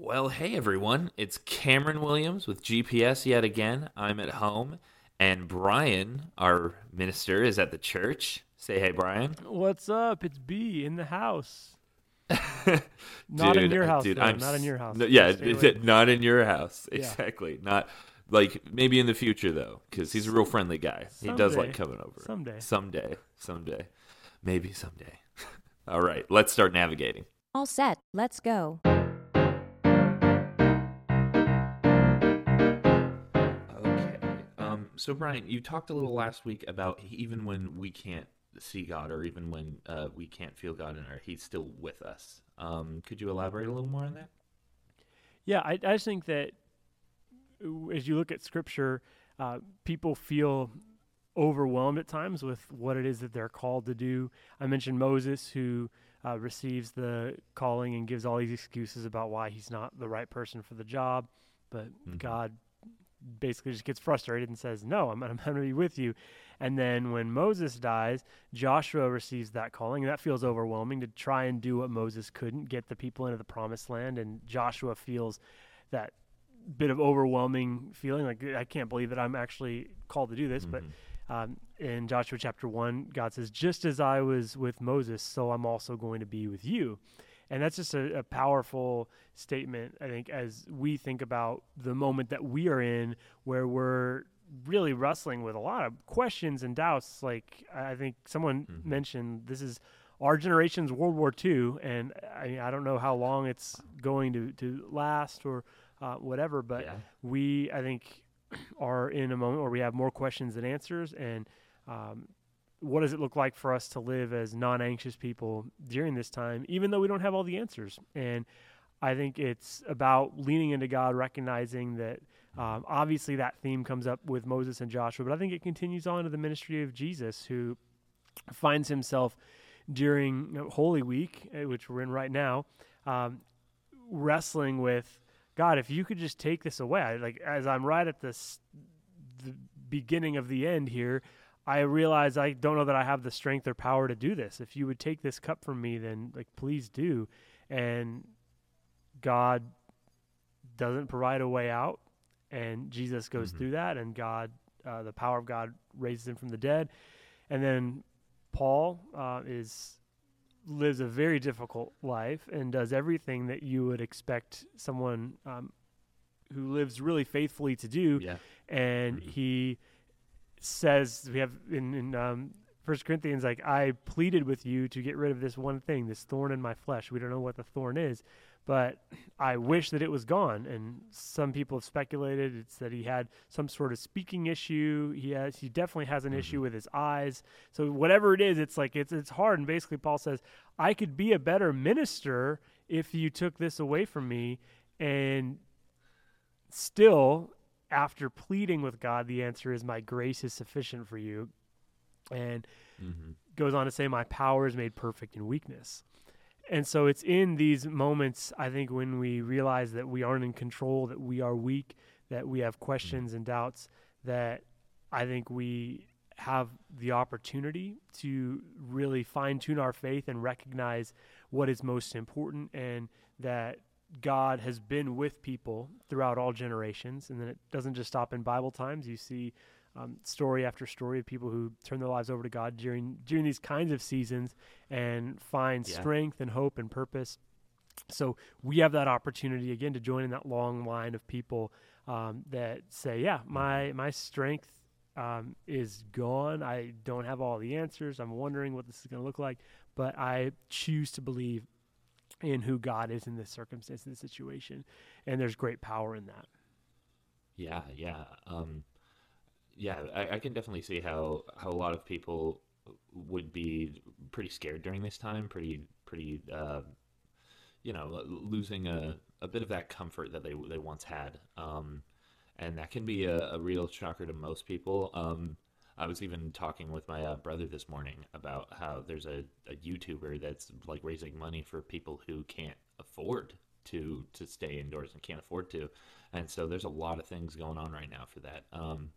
Well, hey everyone, it's Cameron Williams with GPS yet again. I'm at home, and Brian, our minister, is at the church. Say hey, Brian. What's up? It's B in the house. not in Dude, your house. dude, though. I'm not in your house. no- yeah, Stay it's- away. not in your house. Yeah. Exactly. Not like maybe in the future though, because he's a real friendly guy. He does like coming over. Someday. Someday. Someday. Maybe someday. All right, let's start navigating. All set, let's go. So Brian, you talked a little last week about even when we can't see God, or even when uh, we can't feel God in our, He's still with us. Um, could you elaborate a little more on that? Yeah, I, I just think that as you look at scripture, uh, people feel overwhelmed at times with what it is that they're called to do. I mentioned Moses, who uh, receives the calling and gives all these excuses about why he's not the right person for the job, but Mhm. God basically just gets frustrated and says, "No, I'm, I'm going to be with you." And then when Moses dies, Joshua receives that calling, and that feels overwhelming to try and do what Moses couldn't, get the people into the promised land. And Joshua feels that bit of overwhelming feeling, like I can't believe that I'm actually called to do this. But Mhm. um, in Joshua chapter one, God says, "Just as I was with Moses, so I'm also going to be with you." And that's just a, a powerful statement, I think, as we think about the moment that we are in, where we're really wrestling with a lot of questions and doubts. Like I think someone Mhm. mentioned, this is our generation's World War II, and I, I don't know how long it's going to, to last or uh, whatever, but yeah. we I think are in a moment where we have more questions than answers and um, what does it look like for us to live as non-anxious people during this time even though we don't have all the answers? And I think it's about leaning into God recognizing that um, obviously that theme comes up with Moses and Joshua but I think it continues on to the ministry of Jesus who finds himself during Holy Week uh, which we're in right now um, wrestling with God, if you could just take this away, like as I'm right at this the beginning of the end here, I realize I don't know that I have the strength or power to do this. If you would take this cup from me, then like please do. And God doesn't provide a way out, and Jesus goes Mhm. through that, and God, uh, the power of God raises him from the dead, and then Paul uh, is lives a very difficult life and does everything that you would expect someone um, who lives really faithfully to do. Yeah. And Mhm. he says, we have in, in um, First Corinthians, like, I pleaded with you to get rid of this one thing, this thorn in my flesh. We don't know what the thorn is, but I wish that it was gone. And some people have speculated it's that he had some sort of speaking issue. He has, he definitely has an Mhm. issue with his eyes. So whatever it is, it's like it's it's hard. And basically, Paul says, I could be a better minister if you took this away from me. And still, after pleading with God, the answer is, My grace is sufficient for you. And hmm goes on to say, My power is made perfect in weakness. And so it's in these moments, I think, when we realize that we aren't in control, that we are weak, that we have questions and doubts, that I think we have the opportunity to really fine tune our faith and recognize what is most important and that God has been with people throughout all generations. And then it doesn't just stop in Bible times. You see um, story after story of people who turn their lives over to God during during these kinds of seasons and find Yeah. strength and hope and purpose. So we have that opportunity again to join in that long line of people um, that say, "Yeah, my my strength um, is gone. I don't have all the answers. I'm wondering what this is going to look like, but I choose to believe in who God is in this circumstance, in this situation, and there's great power in that." Yeah, yeah, um, yeah. I, I can definitely see how how a lot of people would be pretty scared during this time, pretty pretty, uh, you know, losing a, a bit of that comfort that they they once had, um, and that can be a, a real shocker to most people. Um, I was even talking with my uh, brother this morning about how there's a, a YouTuber that's like raising money for people who can't afford to to stay indoors and can't afford to, and so there's a lot of things going on right now for that. Um,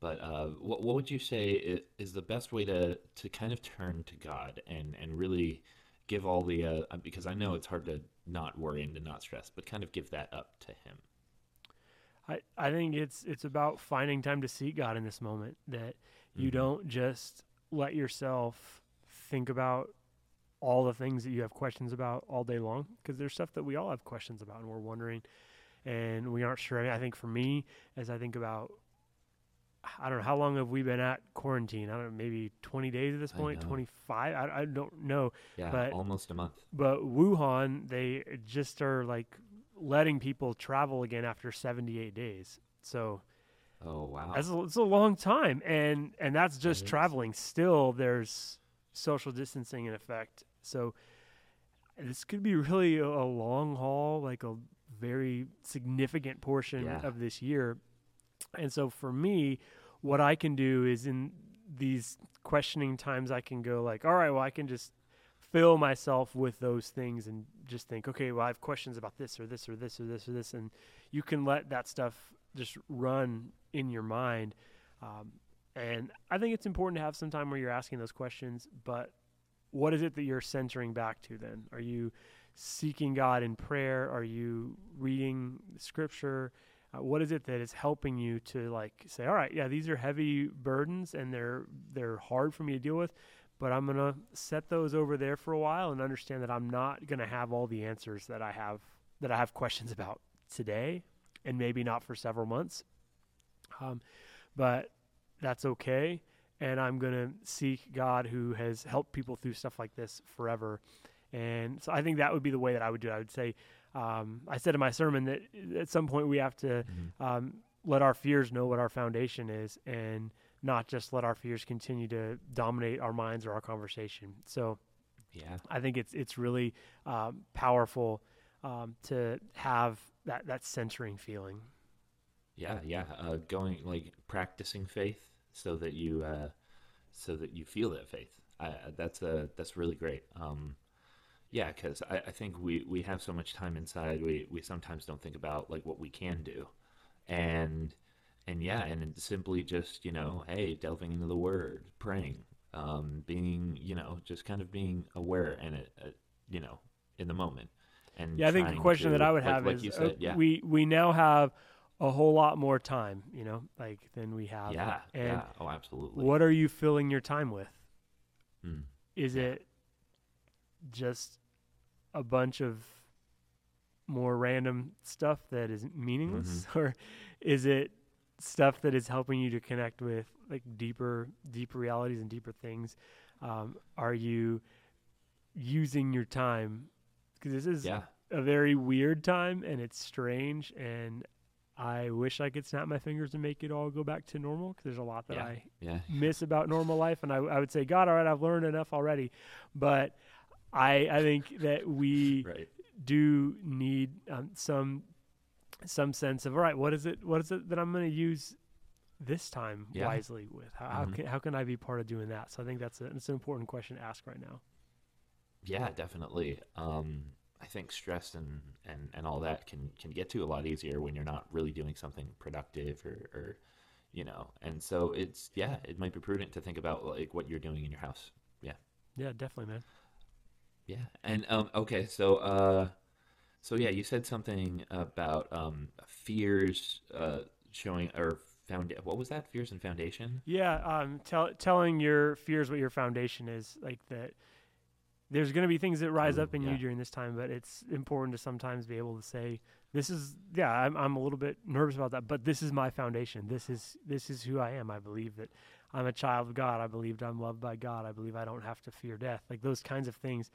but uh, what what would you say is the best way to to kind of turn to God and and really give all the uh, because I know it's hard to not worry and to not stress, but kind of give that up to Him. I, I think it's it's about finding time to seek God in this moment that you Mhm. don't just let yourself think about all the things that you have questions about all day long because there's stuff that we all have questions about and we're wondering and we aren't sure. I think for me as I think about I don't know how long have we been at quarantine? I don't know, maybe 20 days at this point, know. 25. I, I don't know. Yeah, But- almost a month. But Wuhan, they just are like letting people travel again after 78 days. So Oh wow. that's a, it's a long time, and and that's just is. traveling. Still, there's social distancing in effect. So this could be really a, a long haul, like a very significant portion Yeah. of this year. And so for me, what I can do is in these questioning times, I can go like, all right, well, I can just fill myself with those things and just think, okay, well, I have questions about this or this or this or this or this, and you can let that stuff just run in your mind. Um, and I think it's important to have some time where you're asking those questions, but what is it that you're centering back to then? Are you seeking God in prayer? Are you reading scripture? Uh, what is it that is helping you to like say, all right, yeah, these are heavy burdens and they're they're hard for me to deal with, but I'm gonna set those over there for a while and understand that I'm not gonna have all the answers that I have that I have questions about today, and maybe not for several months. Um, but that's okay. And I'm going to seek God who has helped people through stuff like this forever. And so I think that would be the way that I would do it. I would say, um, I said in my sermon that at some point we have to Mhm. um, let our fears know what our foundation is and not just let our fears continue to dominate our minds or our conversation. So Yeah. I think it's it's really um, powerful um, to have that, that centering feeling. Yeah, yeah. Uh, going like practicing faith so that you uh, so that you feel that faith. I, that's uh, that's really great. Um, yeah, because I, I think we, we have so much time inside. We we sometimes don't think about like what we can do, and and yeah, and it's simply just you know, hey, delving into the Word, praying, um, being you know, just kind of being aware and it, uh, you know, in the moment. And Yeah, I think the question to- that I would like- have like is you uh, said, yeah, we we now have a whole lot more time, you know, like than we have. yeah, and yeah. Oh, absolutely. what are you filling your time with? Mm. Is Yeah. it just a bunch of more random stuff that is meaningless Mm-hmm. or is it stuff that is helping you to connect with like deeper deeper realities and deeper things um, are you using your time because this is Yeah. a very weird time and it's strange and I wish I could snap my fingers and make it all go back to normal because there's a lot that Yeah. I Yeah. miss about normal life and I, I would say God all right I've learned enough already but I I think that we Right. do need um, some some sense of all right what is it what is it that I'm going to use this time Yeah. wisely with how, how Mhm. can how can I be part of doing that so I think that's a, it's an important question to ask right now Yeah, definitely. Um, I think stress and, and, and all that can, can get to a lot easier when you're not really doing something productive or, or, you know, and so it's, yeah, it might be prudent to think about like what you're doing in your house. Yeah. Yeah definitely man Yeah. And, um, okay. So, uh, so yeah, you said something about, um, fears, uh, showing or found, what was that? Fears and foundation? Yeah, um, tell, telling your fears what your foundation is, like that. There's going to be things that rise Ooh, up in you during this time, but it's important to sometimes be able to say, "This is yeah, I'm I'm a little bit nervous about that, but this is my foundation. This is this is who I am. I believe that I'm a child of God. I believe I'm loved by God. I believe I don't have to fear death. Like those kinds of things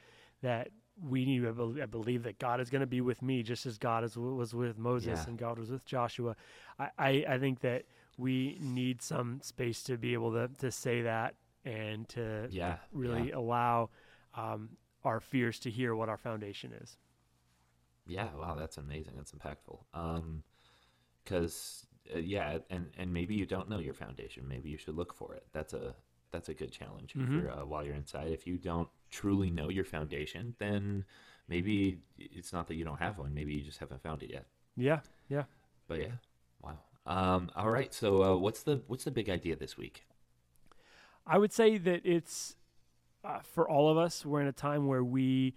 that we need. I believe that God is going to be with me, just as God is, was with Moses Yeah. and God was with Joshua. I, I I think that we need some space to be able to to say that and to Yeah. really Yeah. allow um, our fears to hear what our foundation is. Yeah, wow, that's amazing. That's impactful. Um, because uh, yeah, and and maybe you don't know your foundation. Maybe you should look for it. That's a that's a good challenge Mhm. for uh, while you're inside. If you don't truly know your foundation, then maybe it's not that you don't have one. Maybe you just haven't found it yet. Yeah, yeah. But yeah, wow. Um, all right. So uh, what's the what's the big idea this week? I would say that it's uh, for all of us, we're in a time where we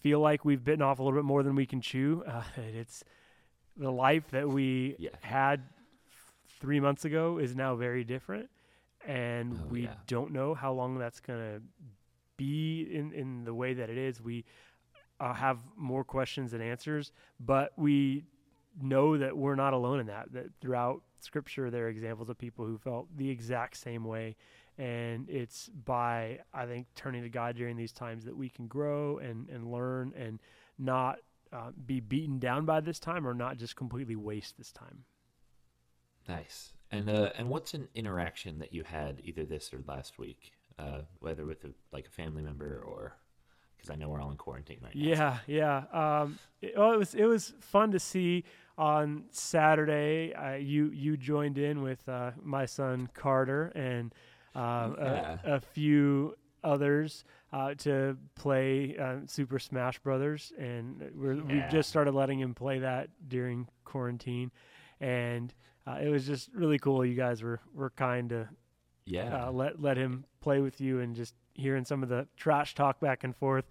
feel like we've bitten off a little bit more than we can chew. Uh, it's the life that we Yeah. had three months ago is now very different, and Oh, we yeah. don't know how long that's gonna be in in the way that it is. We uh, have more questions than answers, but we know that we're not alone in that. That throughout Scripture, there are examples of people who felt the exact same way, and it's by I think turning to God during these times that we can grow and and learn and not uh, be beaten down by this time or not just completely waste this time. Nice. And uh, and what's an interaction that you had either this or last week, uh, whether with a, like a family member or because I know we're all in quarantine right now. Yeah, yeah. Um, it, well, it was it was fun to see on Saturday. Uh, you you joined in with uh, my son Carter and um, Yeah. a, a few others uh, to play uh, Super Smash Brothers, and we're, we've just started letting him play that during quarantine, and uh, it was just really cool. You guys were were kind to Yeah. uh, let let him play with you and just hearing some of the trash talk back and forth.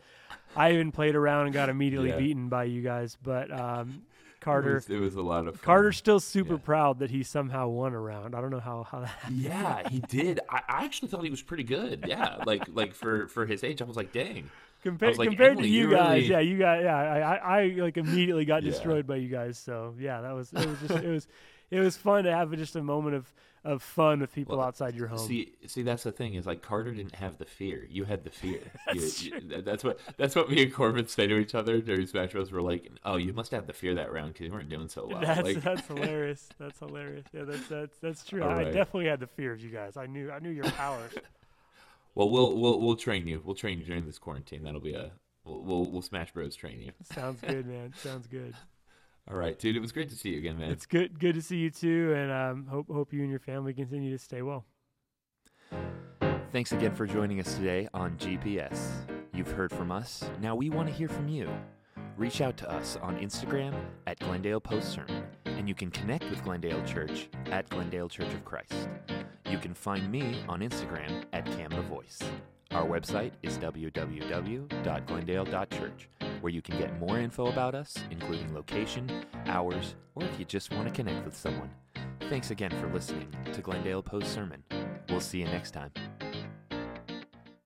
I even played around and got immediately Yeah. beaten by you guys, but um, It Carter was, it was a lot of fun. Carter's still super Yeah. proud that he somehow won a round. I don't know how how that. Yeah, he did. I, I actually thought he was pretty good. Yeah, like like for for his age, I was like, dang. Compared, was like, compared to you you guys, really- yeah, you got, yeah, I, I, I like immediately got Yeah. destroyed by you guys. So yeah, that was, it was just, it was, it was fun to have just a moment of, of fun with people Well, outside your home. See, see, that's the thing is like Carter didn't have the fear. You had the fear. That's You- you- that's what that's what me and Corbin say to each other during Smash Bros. We're like, oh, you must have the fear that round because you weren't doing so well. that's like, that's hilarious. That's hilarious. Yeah, that's that's that's true. All I right. definitely had the fear of you guys. I knew I knew your powers. well, we'll we'll we'll train you. We'll train you during this quarantine. That'll be a we'll we'll, we'll Smash Bros. train you. Sounds good, man. Sounds good. All right, dude. It was great to see you again, man. It's good good to see you too, and um, hope hope you and your family continue to stay well. Thanks again for joining us today on GPS. You've heard from us. Now we want to hear from you. Reach out to us on Instagram at Glendale Post Sermon, and you can connect with Glendale Church at Glendale Church of Christ. You can find me on Instagram at Cam the Voice. Our website is www.glendale.church, where you can get more info about us, including location, hours, or if you just want to connect with someone. Thanks again for listening to Glendale Post Sermon. We'll see you next time.